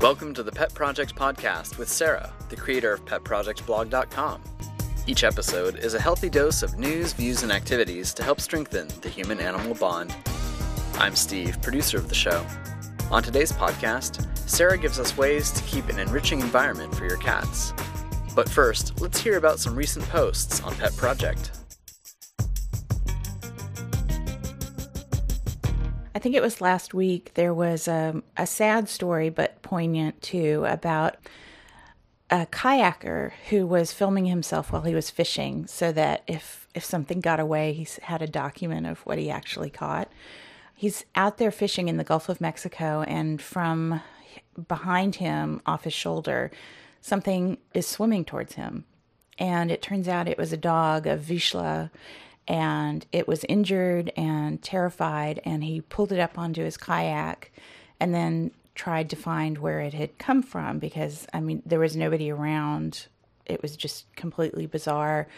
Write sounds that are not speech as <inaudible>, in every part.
Welcome to the Pet Projects Podcast with Sarah, the creator of PetProjectsBlog.com. Each episode is a healthy dose of news, views, and activities to help strengthen the human animal bond. I'm Steve, producer of the show. On today's podcast, Sarah gives us ways to keep an enriching environment for your cats. But first, let's hear about some recent posts on Pet Project. I think it was last week, there was a, a sad story, but poignant too, about a kayaker who was filming himself while he was fishing so that if, if something got away, he had a document of what he actually caught. He's out there fishing in the Gulf of Mexico, and from behind him, off his shoulder, something is swimming towards him. And it turns out it was a dog, a Vizsla, and it was injured and terrified. And he pulled it up onto his kayak and then tried to find where it had come from because, I mean, there was nobody around. It was just completely bizarre.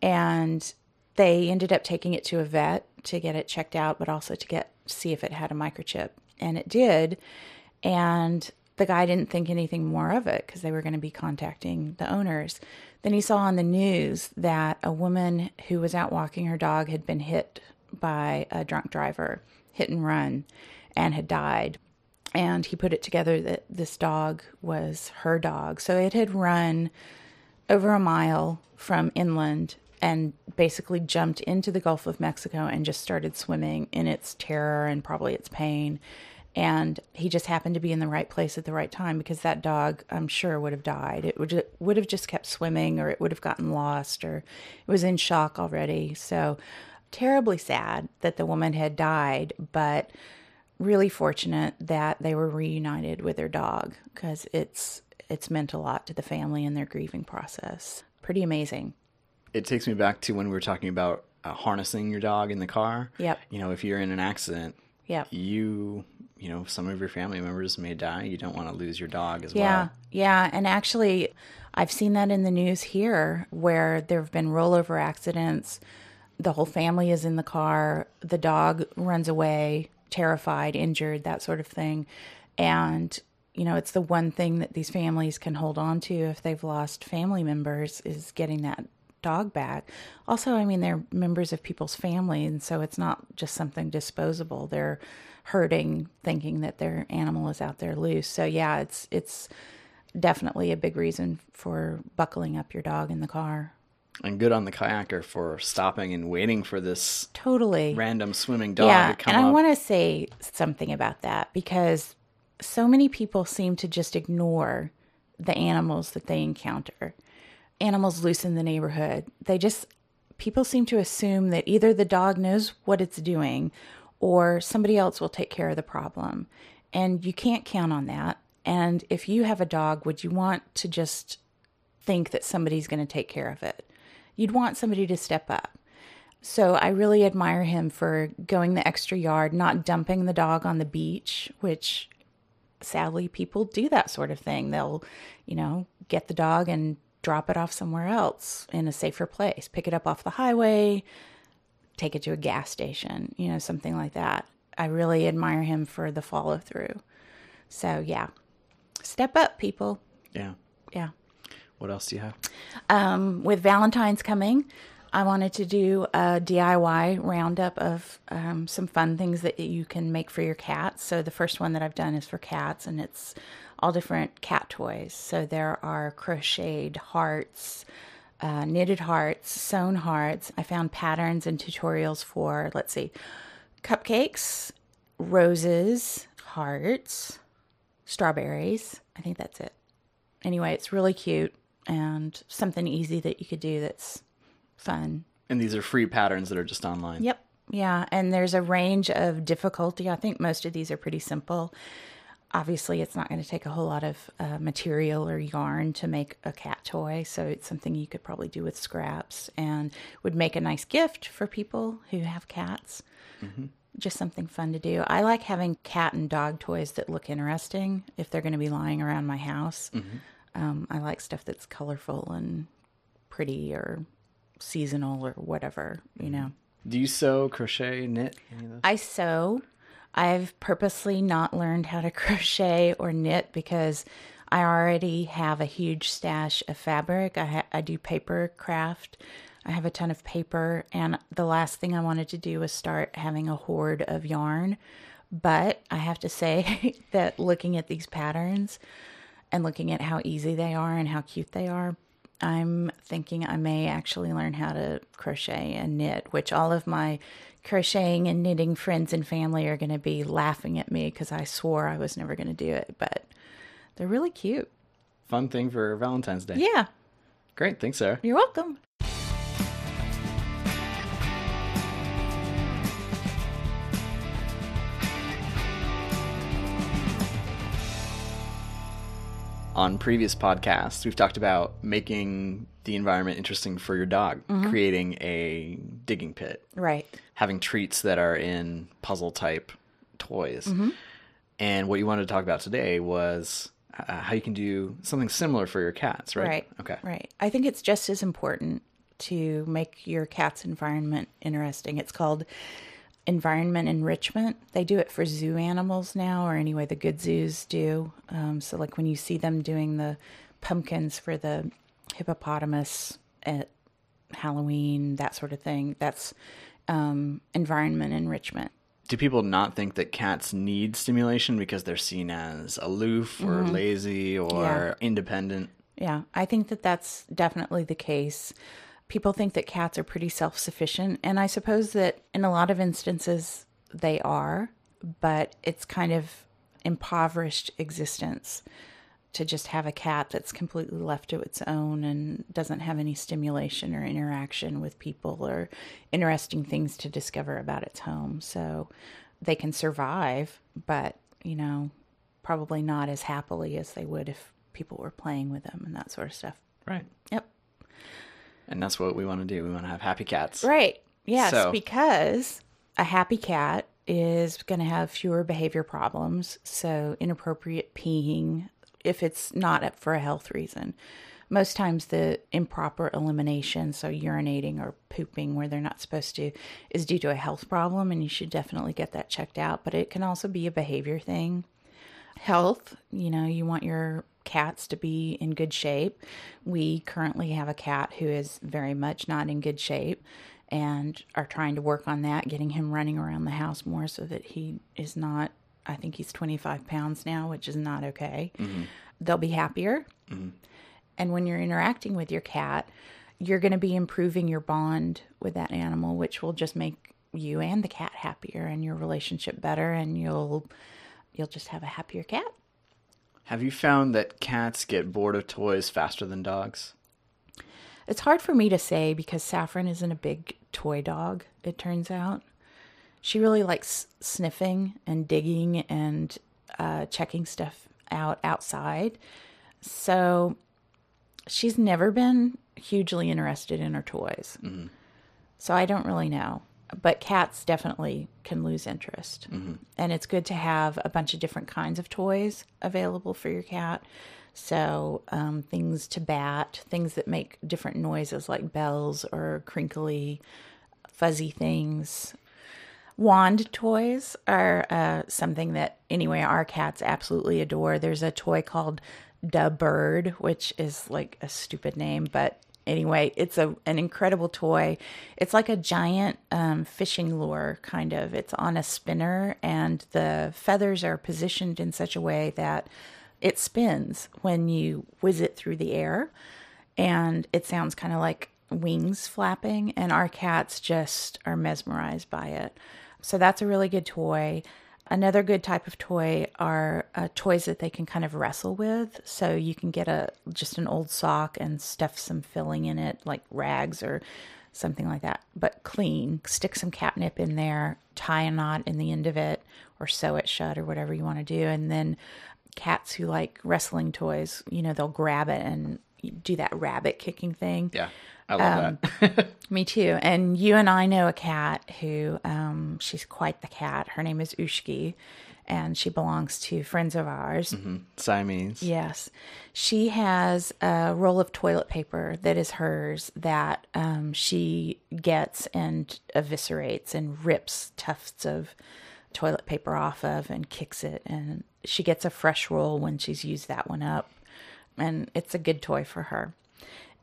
And they ended up taking it to a vet to get it checked out, but also to get see if it had a microchip. And it did. And the guy didn't think anything more of it because they were going to be contacting the owners. Then he saw on the news that a woman who was out walking her dog had been hit by a drunk driver, hit and run, and had died. And he put it together that this dog was her dog. So it had run over a mile from inland and basically jumped into the Gulf of Mexico and just started swimming in its terror and probably its pain and he just happened to be in the right place at the right time because that dog i'm sure would have died. It would would have just kept swimming or it would have gotten lost or it was in shock already. So terribly sad that the woman had died but really fortunate that they were reunited with their dog because it's it's meant a lot to the family and their grieving process. Pretty amazing. It takes me back to when we were talking about uh, harnessing your dog in the car. Yep. You know if you're in an accident yeah you you know some of your family members may die you don't want to lose your dog as yeah, well yeah Yeah. and actually i've seen that in the news here where there have been rollover accidents the whole family is in the car the dog runs away terrified injured that sort of thing and you know it's the one thing that these families can hold on to if they've lost family members is getting that dog back. Also, I mean, they're members of people's family, and so it's not just something disposable. They're hurting, thinking that their animal is out there loose. So yeah, it's it's definitely a big reason for buckling up your dog in the car. And good on the kayaker for stopping and waiting for this totally random swimming dog yeah, to come and. I want to say something about that because so many people seem to just ignore the animals that they encounter animals loose in the neighborhood. They just, people seem to assume that either the dog knows what it's doing or somebody else will take care of the problem. And you can't count on that. And if you have a dog, would you want to just think that somebody's going to take care of it? You'd want somebody to step up. So I really admire him for going the extra yard, not dumping the dog on the beach, which sadly people do that sort of thing. They'll, you know, get the dog and drop it off somewhere else in a safer place, pick it up off the highway, take it to a gas station, you know, something like that. I really admire him for the follow through. So, yeah, step up, people. Yeah. Yeah. What else do you have? Um, with Valentine's coming, I wanted to do a DIY roundup of um, some fun things that you can make for your cats. So, the first one that I've done is for cats, and it's all different cat toys. So there are crocheted hearts, uh, knitted hearts, sewn hearts. I found patterns and tutorials for, let's see, cupcakes, roses, hearts, strawberries. I think that's it. Anyway, it's really cute and something easy that you could do that's fun. And these are free patterns that are just online. Yep. Yeah. And there's a range of difficulty. I think most of these are pretty simple obviously it's not going to take a whole lot of uh, material or yarn to make a cat toy so it's something you could probably do with scraps and would make a nice gift for people who have cats mm-hmm. just something fun to do i like having cat and dog toys that look interesting if they're going to be lying around my house mm-hmm. um, i like stuff that's colorful and pretty or seasonal or whatever you mm-hmm. know do you sew crochet knit i sew I've purposely not learned how to <laughs> crochet or knit because I already have a huge stash of fabric. I, ha- I do paper craft. I have a ton of paper, and the last thing I wanted to do was start having a hoard of yarn. But I have to say <laughs> that looking at these patterns and looking at how easy they are and how cute they are, I'm thinking I may actually learn how to crochet and knit, which all of my crocheting and knitting friends and family are going to be laughing at me because I swore I was never going to do it. But they're really cute. Fun thing for Valentine's Day. Yeah. Great. Thanks, Sarah. You're welcome. On previous podcasts, we've talked about making the environment interesting for your dog, mm-hmm. creating a digging pit, right? Having treats that are in puzzle type toys. Mm-hmm. And what you wanted to talk about today was uh, how you can do something similar for your cats, right? Right. Okay. Right. I think it's just as important to make your cat's environment interesting. It's called environment enrichment. They do it for zoo animals now, or anyway, the good zoos do. Um, so, like when you see them doing the pumpkins for the hippopotamus at Halloween, that sort of thing, that's um, environment enrichment. Do people not think that cats need stimulation because they're seen as aloof or mm-hmm. lazy or yeah. independent? Yeah, I think that that's definitely the case people think that cats are pretty self sufficient. And I suppose that in a lot of instances they are, but it's kind of impoverished existence to just have a cat that's completely left to its own and doesn't have any stimulation or interaction with people or interesting things to discover about its home. So they can survive, but, you know, probably not as happily as they would if people were playing with them and that sort of stuff. Right. Yep. And that's what we want to do. We want to have happy cats. Right. Yes, so. because a happy cat is going to have fewer behavior problems. So, inappropriate peeing, if it's not for a health reason. Most times, the improper elimination, so urinating or pooping where they're not supposed to, is due to a health problem, and you should definitely get that checked out. But it can also be a behavior thing. Health, you know, you want your cats to be in good shape. We currently have a cat who is very much not in good shape and are trying to work on that, getting him running around the house more so that he is not, I think he's 25 pounds now, which is not okay. Mm-hmm. They'll be happier. Mm-hmm. And when you're interacting with your cat, you're going to be improving your bond with that animal, which will just make you and the cat happier and your relationship better and you'll you'll just have a happier cat. Have you found that cats get bored of toys faster than dogs? It's hard for me to say because Saffron isn't a big toy dog, it turns out. She really likes sniffing and digging and uh, checking stuff out outside. So she's never been hugely interested in her toys. Mm-hmm. So I don't really know but cats definitely can lose interest. Mm-hmm. And it's good to have a bunch of different kinds of toys available for your cat. So, um, things to bat, things that make different noises like bells or crinkly, fuzzy things. Wand toys are uh, something that, anyway, our cats absolutely adore. There's a toy called Da Bird, which is like a stupid name, but anyway, it's a an incredible toy. It's like a giant um, fishing lure, kind of. It's on a spinner, and the feathers are positioned in such a way that it spins when you whiz it through the air, and it sounds kind of like wings flapping. And our cats just are mesmerized by it. So that's a really good toy. Another good type of toy are uh, toys that they can kind of wrestle with. So you can get a just an old sock and stuff some filling in it, like rags or something like that, but clean. Stick some catnip in there, tie a knot in the end of it, or sew it shut, or whatever you want to do. And then cats who like wrestling toys, you know, they'll grab it and do that rabbit kicking thing. Yeah. I love um, that. <laughs> me too. And you and I know a cat who, um, she's quite the cat. Her name is Ushki, and she belongs to friends of ours. Mm-hmm. Siamese. Yes. She has a roll of toilet paper that is hers that um, she gets and eviscerates and rips tufts of toilet paper off of and kicks it. And she gets a fresh roll when she's used that one up. And it's a good toy for her.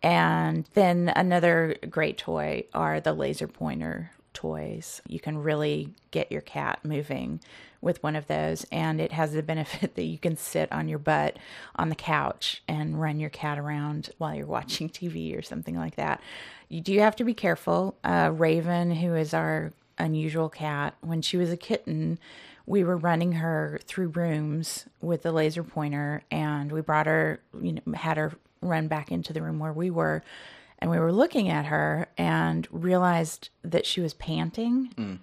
And then another great toy are the laser pointer toys. You can really get your cat moving with one of those, and it has the benefit <laughs> that you can sit on your butt on the couch and run your cat around while you're watching <laughs> TV or something like that. You do have to be careful. Uh, Raven, who is our unusual cat, when she was a kitten, we were running her through rooms with the laser pointer, and we brought her, you know, had her run back into the room where we were and we were looking at her and realized that she was panting, mm.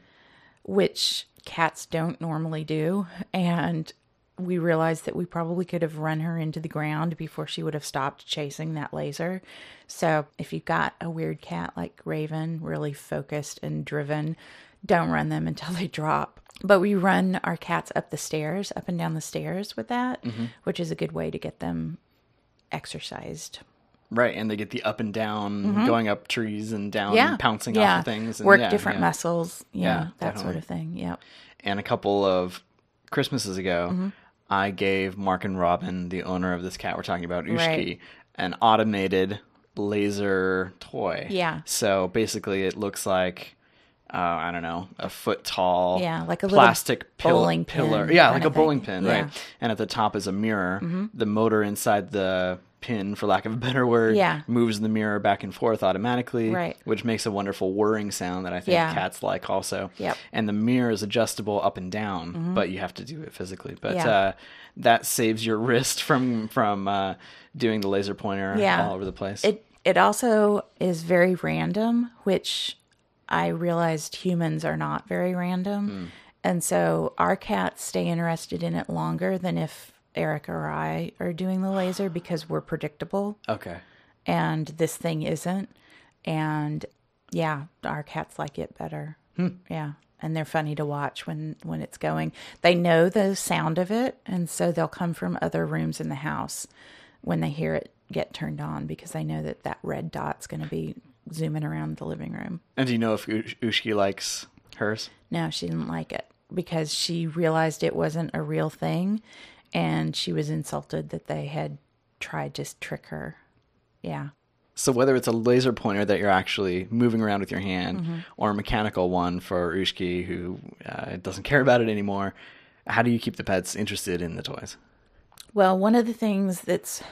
which cats don't normally do. And we realized that we probably could have run her into the ground before she would have stopped chasing that laser. So if you've got a weird cat like Raven, really focused and driven, don't run them <laughs> until they drop. But we run our cats up the stairs, up and down the stairs with that, mm-hmm. which is a good way to get them exercised. Right, and they get the up and down, mm-hmm. going up trees and down, yeah. and pouncing yeah. off of things. And, Work yeah, different muscles, yeah, that definitely. sort of thing. Yeah. And a couple of Christmases ago, mm-hmm. I gave Mark and Robin, the owner of this cat we're talking about, Ushki, right. an automated laser toy. Yeah. So basically, it looks like uh, I don't know, a foot tall, yeah, like a plastic bowling pillar, yeah, like a bowling pin, yeah. right? And at the top is a mirror. Mm-hmm. The motor inside the pin, for lack of a better word, yeah. moves the mirror back and forth automatically, right. which makes a wonderful whirring sound that I think yeah. cats like also. Yep. And the mirror is adjustable up and down, mm-hmm. but you have to do it physically. But yeah. uh, that saves your <laughs> wrist from from uh, doing the laser pointer all over the place. It it also is very random, which I realized humans are not very random. Mm. And so our cats stay interested in it longer than if Eric or I are doing the laser <gasps> because we're predictable. Okay. And this thing isn't. And yeah, our cats like it better. Hmm. Yeah. And they're funny to watch when when it's going. They know the sound of it, and so they'll come from other rooms in the house when they hear it get turned on because they know that that red dot's going to be zooming around the living room. And do you know if Ushki likes hers? No, she didn't like it because she realized it wasn't a real thing and she was insulted that they had tried to trick her. Yeah. So whether it's a laser pointer that you're actually moving around with your hand, mm-hmm. or a mechanical one for Ushki who uh, doesn't care about it anymore, how do you keep the pets interested in the toys? Well, one of the things that's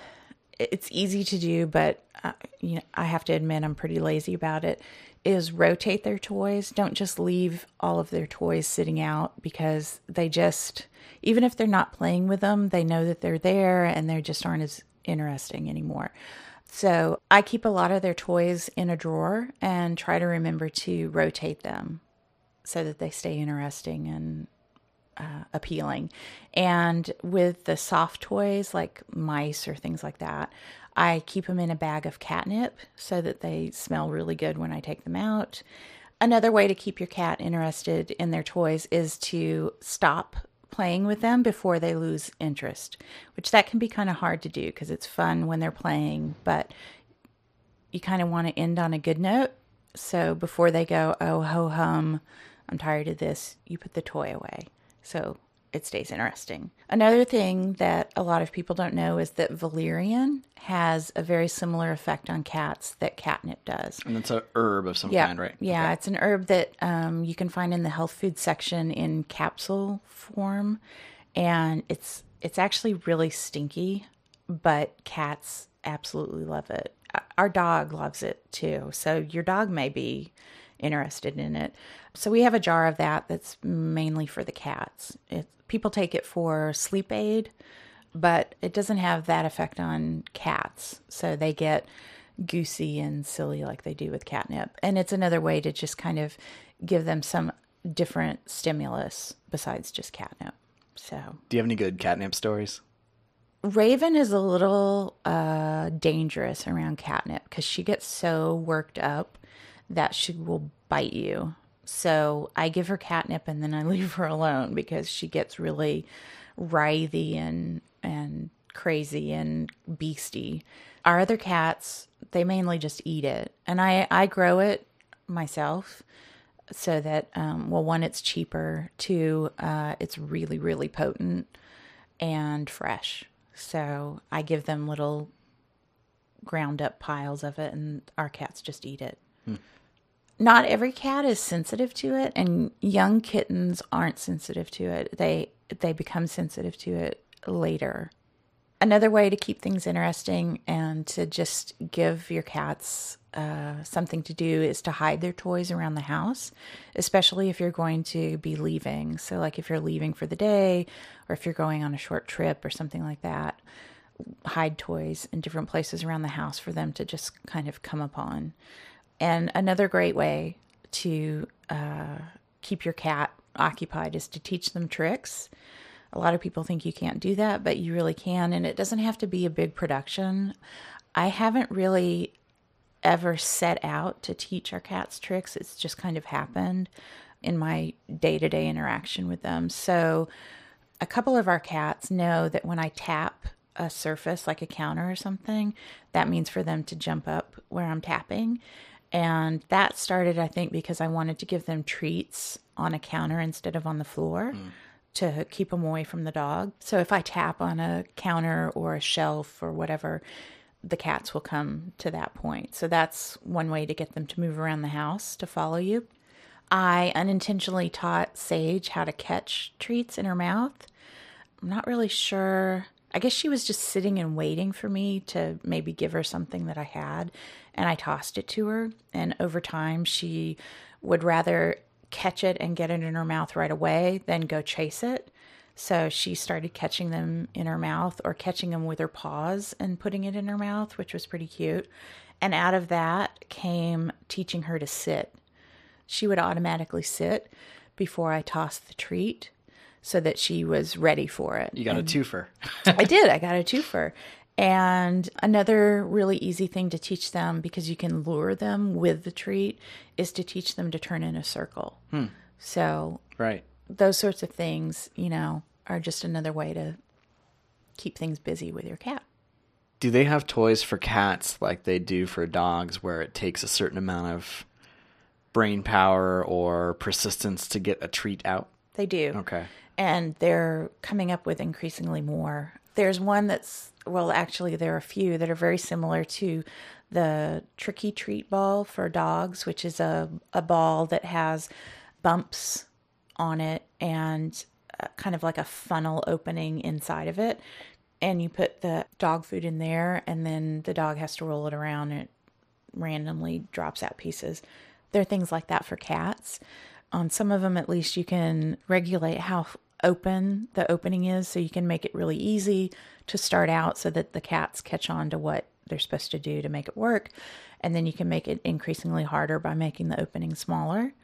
it's easy to do, but uh, you know, I have to admit I'm pretty lazy about it. Is rotate their toys. Don't just leave all of their toys sitting out because they just even if they're not playing with them, they know that they're there and they just aren't as interesting anymore. So I keep a lot of their toys in a drawer and try to remember to rotate them so that they stay interesting and uh, appealing. And with the soft toys like mice or things like that, I keep them in a bag of catnip so that they smell really good when I take them out. Another way to keep your cat interested in their toys is to stop playing with them before they lose interest, which that can be kind of hard to do because it's fun when they're playing, but you kind of want to end on a good note. So before they go, oh, ho hum, I'm tired of this, you put the toy away. So it stays interesting. Another thing that a lot of people don't know is that valerian has a very similar effect on cats that catnip does. And it's a herb of some yeah, kind, right? Yeah, okay. it's an herb that um, you can find in the health food section in capsule form, and it's it's actually really stinky, but cats absolutely love it. Our dog loves it too. So your dog may be interested in it. So we have a jar of that that's mainly for the cats. It, people take it for sleep aid, but it doesn't have that effect on cats. So they get goosey and silly like they do with catnip. And it's another way to just kind of give them some different stimulus besides just catnip. So, do you have any good catnip stories? Raven is a little uh, dangerous around catnip because she gets so worked up that she will bite you. So I give her catnip and then I <laughs> leave her alone because she gets really writhy and and crazy and beasty. Our other cats, they mainly just eat it. And I I grow it myself. so that um, well, one, it's cheaper. Two, uh, it's really really potent and fresh. So I give them little ground up piles of it, and our cats just eat it. Not every cat is sensitive to it, and young kittens aren't sensitive to it. They they become sensitive to it later. Another way to keep things interesting and to just give your cats uh, something to do is to hide their toys around the house, especially if you're going to be leaving. So, like if you're leaving for the day or if you're going on a short trip or something like that, hide toys in different places around the house for them to just kind of come upon. And another great way to uh, keep your cat occupied is to teach them tricks. A lot of people think you can't do that, but you really can. And it doesn't have to be a big production. I haven't really ever set out to teach our cats tricks, it's just kind of happened in my day to day interaction with them. So, a couple of our cats know that when I tap a surface like a counter or something, that means for them to jump up where I'm tapping. And that started, I think, because I wanted to give them treats on a counter instead of on the floor mm. to keep them away from the dog. So if I tap on a counter or a shelf or whatever, the cats will come to that point. So that's one way to get them to move around the house to follow you. I unintentionally taught Sage how to catch treats in her mouth. I'm not really sure. I guess she was just sitting and waiting for me to maybe give her something that I had, and I tossed it to her. And over time, she would rather catch it and get it in her mouth right away than go chase it. So she started catching them in her mouth or catching them with her paws and putting it in her mouth, which was pretty cute. And out of that came teaching her to sit. She would automatically sit before I tossed the treat so that she was ready for it. You got and a twofer. <laughs> I did. I got a twofer. And another really easy thing to teach them because you can lure them with the treat is to teach them to turn in a circle. Hmm. So, right those sorts of things, you know, are just another way to keep things busy with your cat. Do they have toys for cats like they do for dogs where it takes a certain amount of brain power or persistence to get a treat out? They do. Okay. And they're coming up with increasingly more. There's one that's, well, actually, there are a few that are very similar to the tricky treat ball for dogs, which is a, a ball that has bumps on it and uh, kind of like a funnel opening inside of it. And you put the dog food in there, and then the dog has to roll it around and it randomly drops out pieces. There are things like that for cats. On some of them, at least, you can regulate how open the opening is so you can make it really easy to start out so that the cats catch on to what they're supposed to do to make it work. And then you can make it increasingly harder by making the opening smaller.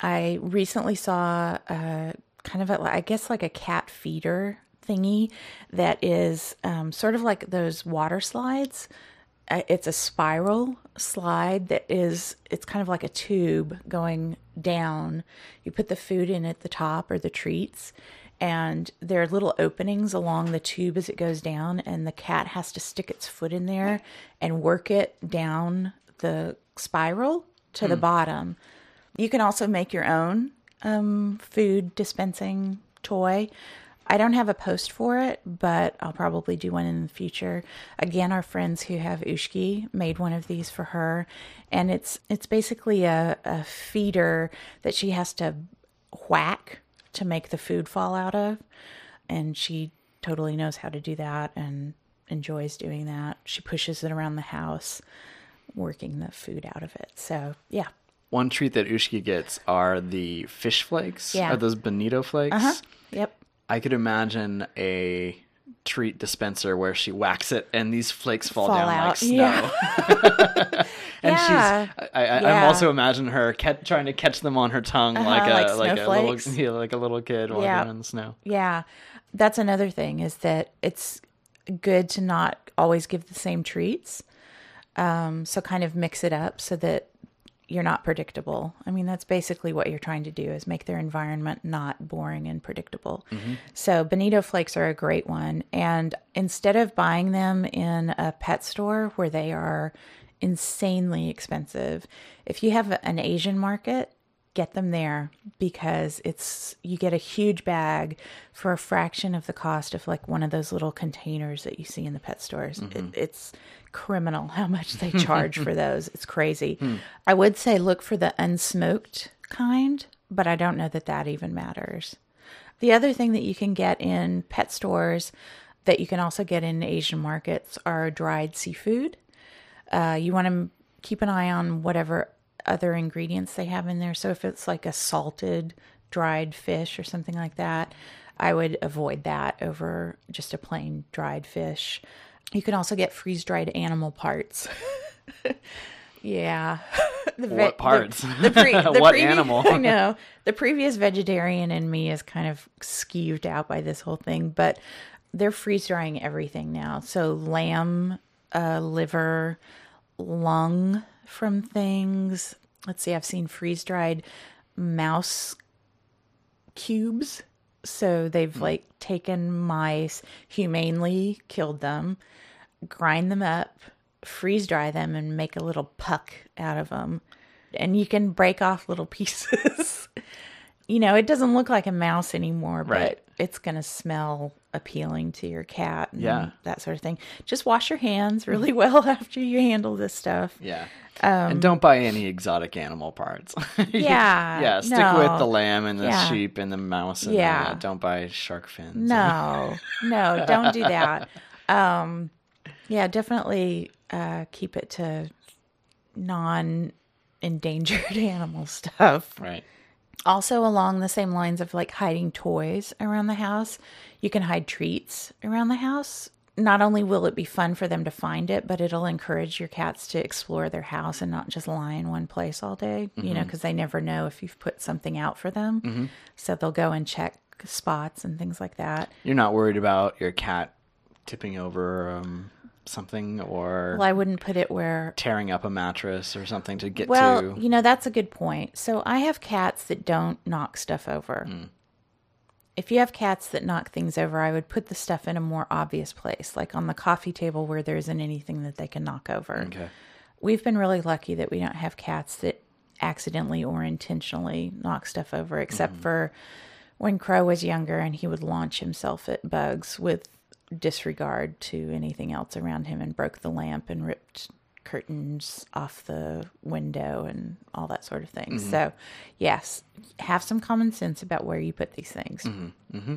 I recently saw a kind of a, I guess like a cat feeder thingy that is um, sort of like those water slides. It's a spiral slide that is, it's kind of like a tube going down. You put the food in at the top or the treats, and there are little openings along the tube as it goes down, and the cat has to stick its foot in there and work it down the spiral to hmm. the bottom you can also make your own um, food dispensing toy. I don't have a post for it, but I'll probably do one in the future. Again, our friends who have Ushki made one of these for her, and it's it's basically a, a feeder that she has to whack to make the food fall out of, and she totally knows how to do that and enjoys doing that. She pushes it around the house, working the food out of it. So yeah, one treat that Ushki gets are the fish flakes. Yeah. Are those bonito flakes? Uh-huh. Yep. I could imagine a treat dispenser where she whacks it and these flakes fall, fall down out. like snow. Yeah. <laughs> and yeah. she's I, I, am also imagining her trying to catch them on her tongue uh-huh, like a like, like a little <laughs> yeah, like a little kid walking yeah. in the snow. Yeah. That's another thing is that it's good to not always give the same treats. Um, so kind of mix it up so that you're not predictable. I mean, that's basically what you're trying to do is make their environment not boring and predictable. Mm-hmm. So, bonito flakes are a great one. And instead of buying them in a pet store where they are insanely expensive, if you have an Asian market, get them there because it's you get a huge bag for a fraction of the cost of like one of those little containers that you see in the pet stores. It, it's criminal how much they <laughs> charge for those. It's crazy. I would say look for the unsmoked kind, but I don't know that that even matters. The other thing that you can get in pet stores that you can also get in Asian markets are dried seafood. Uh, you want to keep an eye on whatever other ingredients they have in there. So if it's like a salted dried fish or something like that, I would avoid that over just a plain dried fish. You can also get freeze dried animal parts. <laughs> yeah. The ve- What parts? The, <laughs> the pre- the <laughs> What previ- animal? I know. The previous vegetarian in me is kind of skeeved out by this whole thing, but they're freeze drying everything now. So lamb, uh, liver, lung from things. Let's see, I've seen freeze dried mouse cubes. So they've hmm. like taken mice, humanely killed them, grind them up, freeze dry them, and make a little puck out of them. And you can break off little <laughs> pieces. you know, it doesn't look like a mouse anymore, Right. but it's going to smell appealing to your cat and Yeah. that sort of thing. Just wash your hands really <laughs> well after you handle this stuff. Yeah. and don't buy any exotic animal parts. Um, <laughs> Yeah, yeah. Stick no. with the lamb and the Yeah. sheep and the mouse. And Yeah. yeah. don't buy shark fins. No, <laughs> no, don't do that. Um, yeah, definitely uh, keep it to non endangered animal stuff. Right. Also, along the same lines of like hiding toys around the house, you can hide treats around the house. Not only will it be fun for them to find it, but it'll encourage your cats to explore their house and not just lie in one place all day, you know, because they never know if you've put something out for them. So they'll go and check spots and things like that. You're not worried about your cat tipping over um, something or Well, I wouldn't put it where tearing up a mattress or something to get Well, to. you know, that's a good point. So I have cats that don't knock stuff over. Hmm. If you have cats that knock things over, I would put the stuff in a more obvious place, like on the coffee table where there isn't anything that they can knock over. Okay. We've been really lucky that we don't have cats that accidentally or intentionally knock stuff over, except mm-hmm. for when Crow was younger and he would launch himself at bugs with disregard to anything else around him and broke the lamp and ripped curtains off the window and all that sort of thing. Mm-hmm. So, yes, have some common sense about where you put these things. Mm-hmm. Mm-hmm.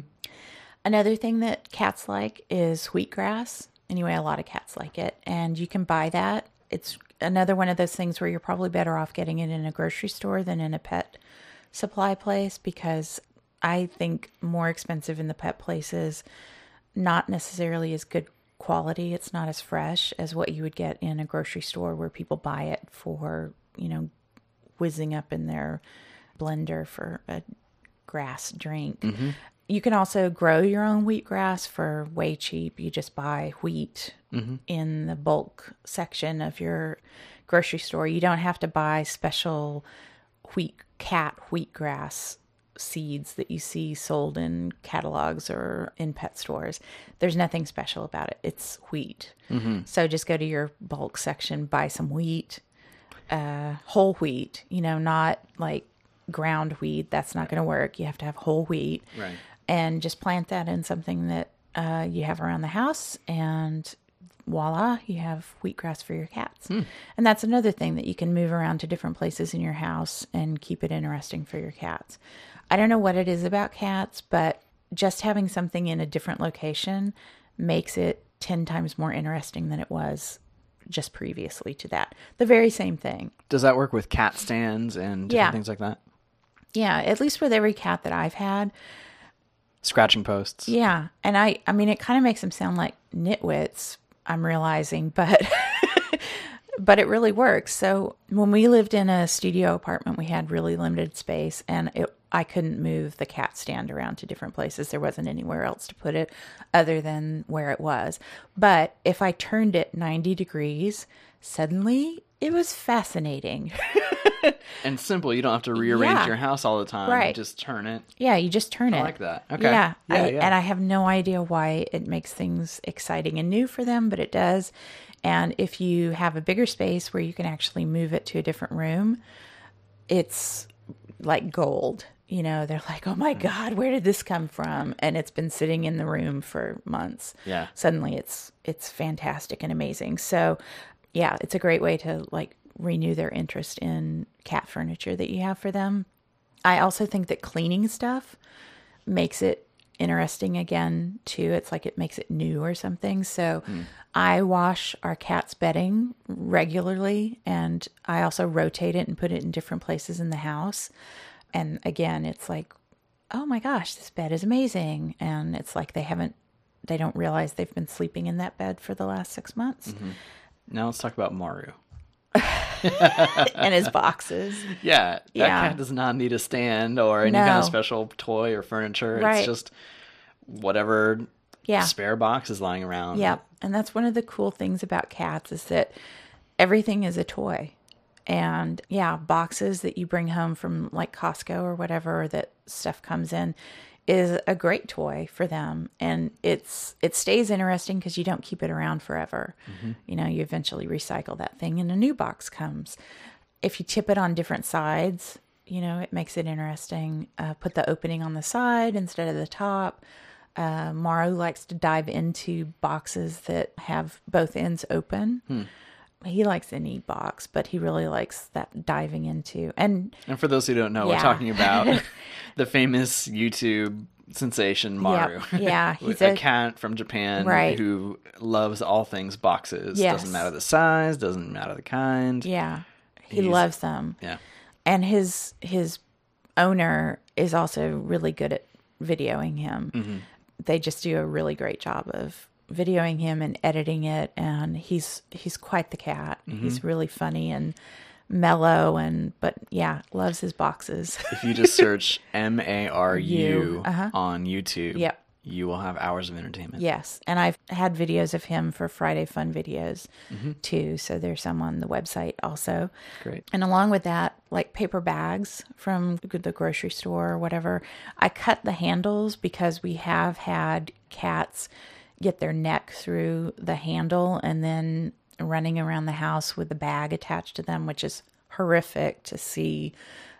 Another thing that cats like is wheatgrass. Anyway, a lot of cats like it, and you can buy that. It's another one of those things where you're probably better off getting it in a grocery store than in a pet supply place because I think more expensive in the pet places, not necessarily as good quality. It's not as fresh as what you would get in a grocery store where people buy it for, you know, whizzing up in their blender for a grass drink. Mm-hmm. You can also grow your own wheatgrass for way cheap. You just buy wheat mm-hmm. in the bulk section of your grocery store. You don't have to buy special wheat cat wheatgrass seeds that you see sold in catalogs or in pet stores. There's nothing special about it. It's wheat. So just go to your bulk section, buy some wheat, uh, whole wheat, you know, not like ground wheat. That's not going to work. You have to have whole wheat Right. and just plant that in something that uh, you have around the house and voila you have wheatgrass for your cats and that's another thing that you can move around to different places in your house and keep it interesting for your cats i don't know what it is about cats but just having something in a different location makes it 10 times more interesting than it was just previously to that the very same thing Does that work with cat stands and Yeah. things like that? yeah at least with every cat that i've had Scratching posts. Yeah. And I I mean it kind of makes them sound like nitwits, I'm realizing, <laughs> but but it really works. So when we lived in a studio apartment, we had really limited space and it I couldn't move the cat stand around to different places. There wasn't anywhere else to put it other than where it was. But if I turned it 90 degrees, suddenly it was fascinating. <laughs> And simple. You don't have to rearrange Yeah. your house all the time. Right. Just turn it. Yeah, you just turn it. like that. Okay. Yeah, Yeah, I, yeah. and I have no idea why it makes things exciting and new for them, but it does. And if you have a bigger space where you can actually move it to a different room, it's like gold. You know, they're like, "Oh my hmm. god, where did this come from?" And it's been sitting in the room for months. Yeah. Suddenly it's it's fantastic and amazing. So, yeah, it's a great way to like renew their interest in cat furniture that you have for them. I also think that cleaning stuff makes it interesting again too. It's like it makes it new or something. So hmm. I wash our cat's bedding regularly and I also rotate it and put it in different places in the house. And again, it's like, oh my gosh, this bed is amazing. And it's like they haven't they don't realize they've been sleeping in that bed for the last six months mm-hmm. Now let's talk about Maru. <laughs> and his boxes. Yeah, that Yeah. cat does not need a stand or any kind of special toy or furniture. Right. It's just whatever Yeah. spare box is lying around. Yeah, And that's one of the cool things about cats is that everything is a toy. And yeah, boxes that you bring home from like Costco or whatever that stuff comes in is a great toy for them and it's it stays interesting because you don't keep it around forever. You know, you eventually recycle that thing and a new box comes. If you tip it on different sides, you know, it makes it interesting. Uh, put the opening on the side instead of the top. Uh, Maru likes to dive into boxes that have both ends open. He likes any box, but he really likes that diving into. And And for those who don't know, we're talking about <laughs> the famous YouTube sensation Maru. Yeah, <laughs> he's a, a- cat from Japan Right. who loves all things boxes. Yes. Doesn't matter the size, doesn't matter the kind. yeah, he He's- loves them. Yeah. And his his owner is also really good at videoing him. Mm-hmm. They just do a really great job of videoing him and editing it and he's he's quite the cat. He's really funny and mellow and but yeah, loves his boxes. If you just <laughs> search M A R U Uh-huh. on YouTube, Yep. you will have hours of entertainment. Yes, and I've had videos of him for Friday Fun videos too. So there's some on the website also. Great. And along with that, like paper bags from the grocery store or whatever, I cut the handles because we have had cats get their neck through the handle and then running around the house with the bag attached to them, which is horrific to see.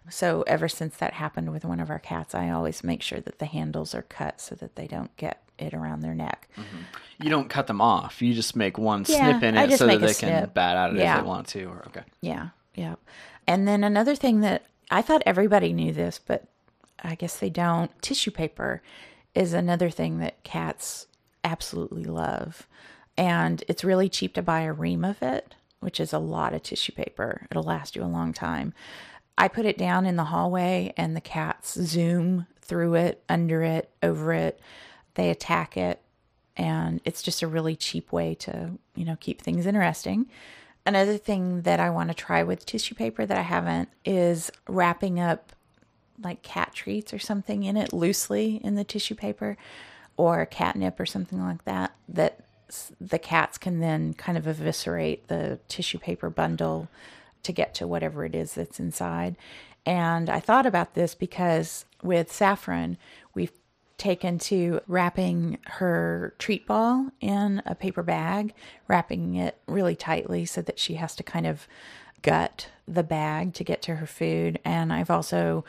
So ever since that happened with one of our cats, I always make sure that the handles are cut so that they don't get it around their neck. Mm-hmm. You don't cut them off. You just make one Yeah, snip in it so that they can bat at it Yeah. if they want to. Or okay. Yeah, yeah. And then another thing that I thought everybody knew this, but I guess they don't. Tissue paper is another thing that cats absolutely love. And it's really cheap to buy a ream of it, which is a lot of tissue paper. It'll last you a long time. I put it down in the hallway and the cats zoom through it, under it, over it. They attack it and it's just a really cheap way to, you know, keep things interesting. Another thing that I want to try with tissue paper that I haven't is wrapping up like cat treats or something in it loosely in the tissue paper or catnip or something like that that the cats can then kind of eviscerate the tissue paper bundle to get to whatever it is that's inside. And I thought about this because with Saffron, we've taken to wrapping her treat ball in a paper bag, wrapping it really tightly so that she has to kind of gut the bag to get to her food. And I've also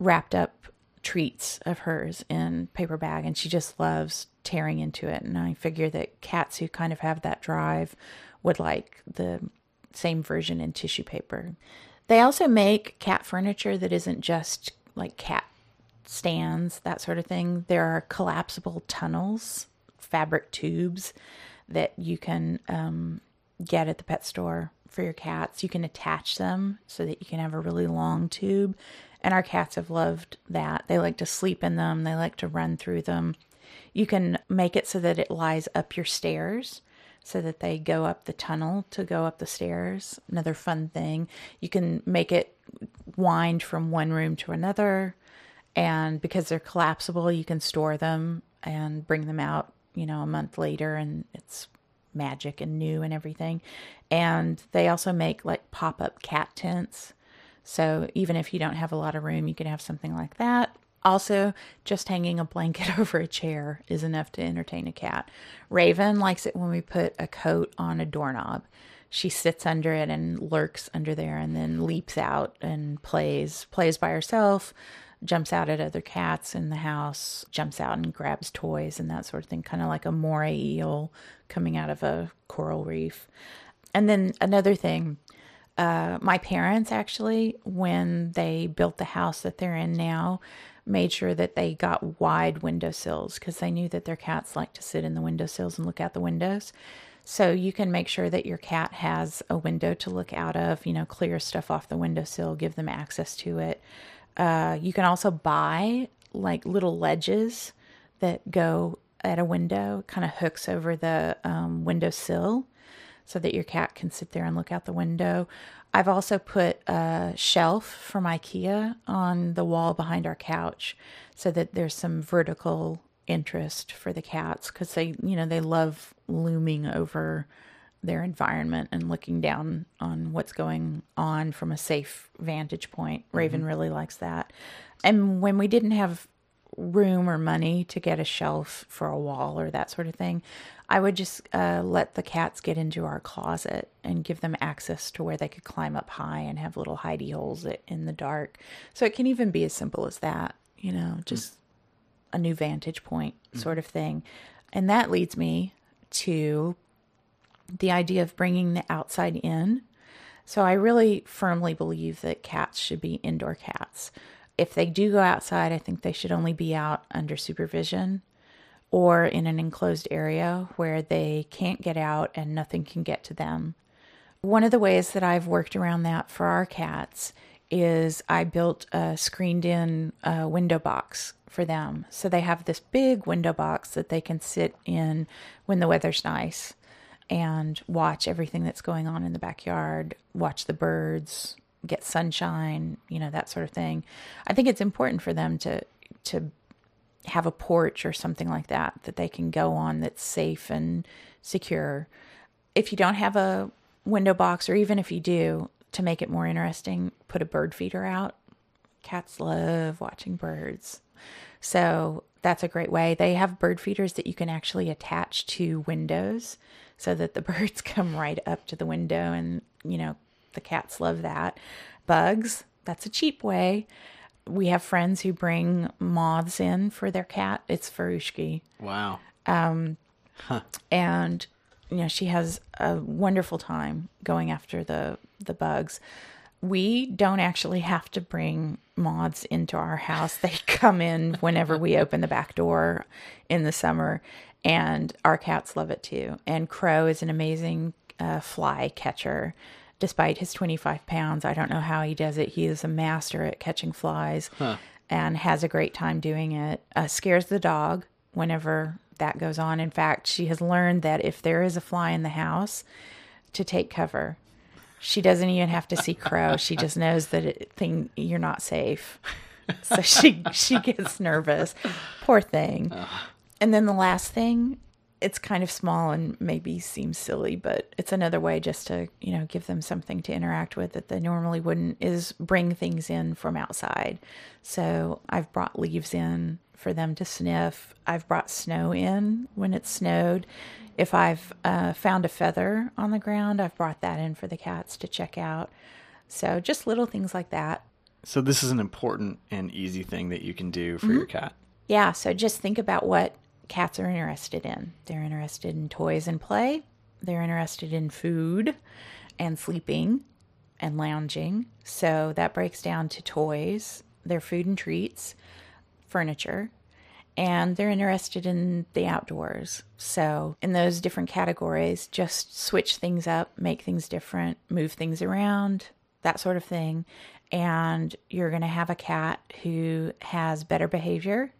wrapped up treats of hers in paper bag and she just loves tearing into it. And I figure that cats who kind of have that drive would like the same version in tissue paper. They also make cat furniture that isn't just like cat stands, that sort of thing. There are collapsible tunnels, fabric tubes that you can um, get at the pet store for your cats. You can attach them so that you can have a really long tube. And our cats have loved that. They like to sleep in them, they like to run through them. You can make it so that it lies up your stairs so that they go up the tunnel to go up the stairs. Another fun thing. You can make it wind from one room to another. And because they're collapsible, you can store them and bring them out, you know, a month later and it's magic and new and everything. And they also make like pop up cat tents. So even if you don't have a lot of room, you can have something like that. Also, just hanging a blanket <laughs> over a chair is enough to entertain a cat. Raven likes it when we put a coat on a doorknob. she sits under it and lurks under there and then leaps out and plays plays by herself jumps out at other cats in the house jumps out and grabs toys and that sort of thing kind of like a moray eel coming out of a coral reef and then another thing uh, my parents actually when they built the house that they're in now made sure that they got wide windowsills because they knew that their cats like to sit in the windowsills and look out the windows so you can make sure that your cat has a window to look out of, you know, clear stuff off the windowsill, give them access to it. Uh, you can also buy like little ledges that go at a window, kind of hooks over the um, windowsill so that your cat can sit there and look out the window. I've also put a shelf from IKEA on the wall behind our couch so that there's some vertical interest for the cats because they, you know, they love looming over their environment and looking down on what's going on from a safe vantage point. Raven mm-hmm. really likes that. And when we didn't have room or money to get a shelf for a wall or that sort of thing, I would just uh, let the cats get into our closet and give them access to where they could climb up high and have little hidey holes in the dark. So it can even be as simple as that, you know, just a new vantage point mm. sort of thing. And that leads me to the idea of bringing the outside in. So I really firmly believe that cats should be indoor cats. If they do go outside, I think they should only be out under supervision or in an enclosed area where they can't get out and nothing can get to them. One of the ways that I've worked around that for our cats is I built a screened in uh, window box for them. So they have this big window box that they can sit in when the weather's nice and watch everything that's going on in the backyard, watch the birds, get sunshine, you know, that sort of thing. I think it's important for them to to have a porch or something like that that they can go on that's safe and secure. If you don't have a window box or even if you do, to make it more interesting, put a bird feeder out. Cats love watching birds. So that's a great way. They have bird feeders that you can actually attach to windows so that the <laughs> birds come right up to the window and, you know, the cats love that. Bugs, that's a cheap way. We have friends who bring moths in for their cat. It's Farushki. Wow. Um, huh. And you know she has a wonderful time going after the the bugs we don't actually have to bring moths into our house they <laughs> come in whenever we open the back door in the summer and our cats love it too and crow is an amazing uh, fly catcher despite his 25 pounds i don't know how he does it he is a master at catching flies huh. and has a great time doing it uh, scares the dog whenever that goes on. In fact, she has learned that if there is a fly in the house, to take cover. She doesn't even have to see crow. She just knows that it, thing you're not safe. So she she gets nervous. Poor thing. And then the last thing, it's kind of small and maybe seems silly, but it's another way just to, you know, give them something to interact with that they normally wouldn't is bring things in from outside. So I've brought leaves in for them to sniff. I've brought snow in when it snowed. If I've uh, found a feather on the ground, I've brought that in for the cats to check out. So just little things like that. So this is an important and easy thing that you can do for mm-hmm. your cat. Yeah, so just think about what cats are interested in. They're interested in toys and play. They're interested in food and sleeping and lounging. So that breaks down to toys, their food and treats furniture and they're interested in the outdoors. So, in those different categories, just switch things up, make things different, move things around, that sort of thing. And you're going to have a cat who has better behavior,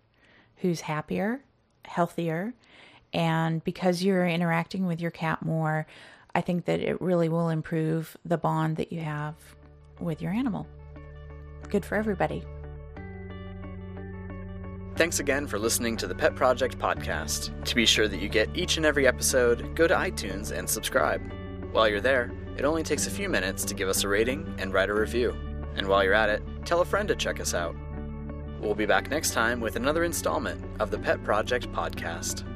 who's happier, healthier. And because you're interacting with your cat more, I think that it really will improve the bond that you have with your animal. Good for everybody. Thanks again for listening to the Pet Project Podcast. To be sure that you get each and every episode, go to iTunes and subscribe. While you're there, it only takes a few minutes to give us a rating and write a review. And while you're at it, tell a friend to check us out. We'll be back next time with another installment of the Pet Project Podcast.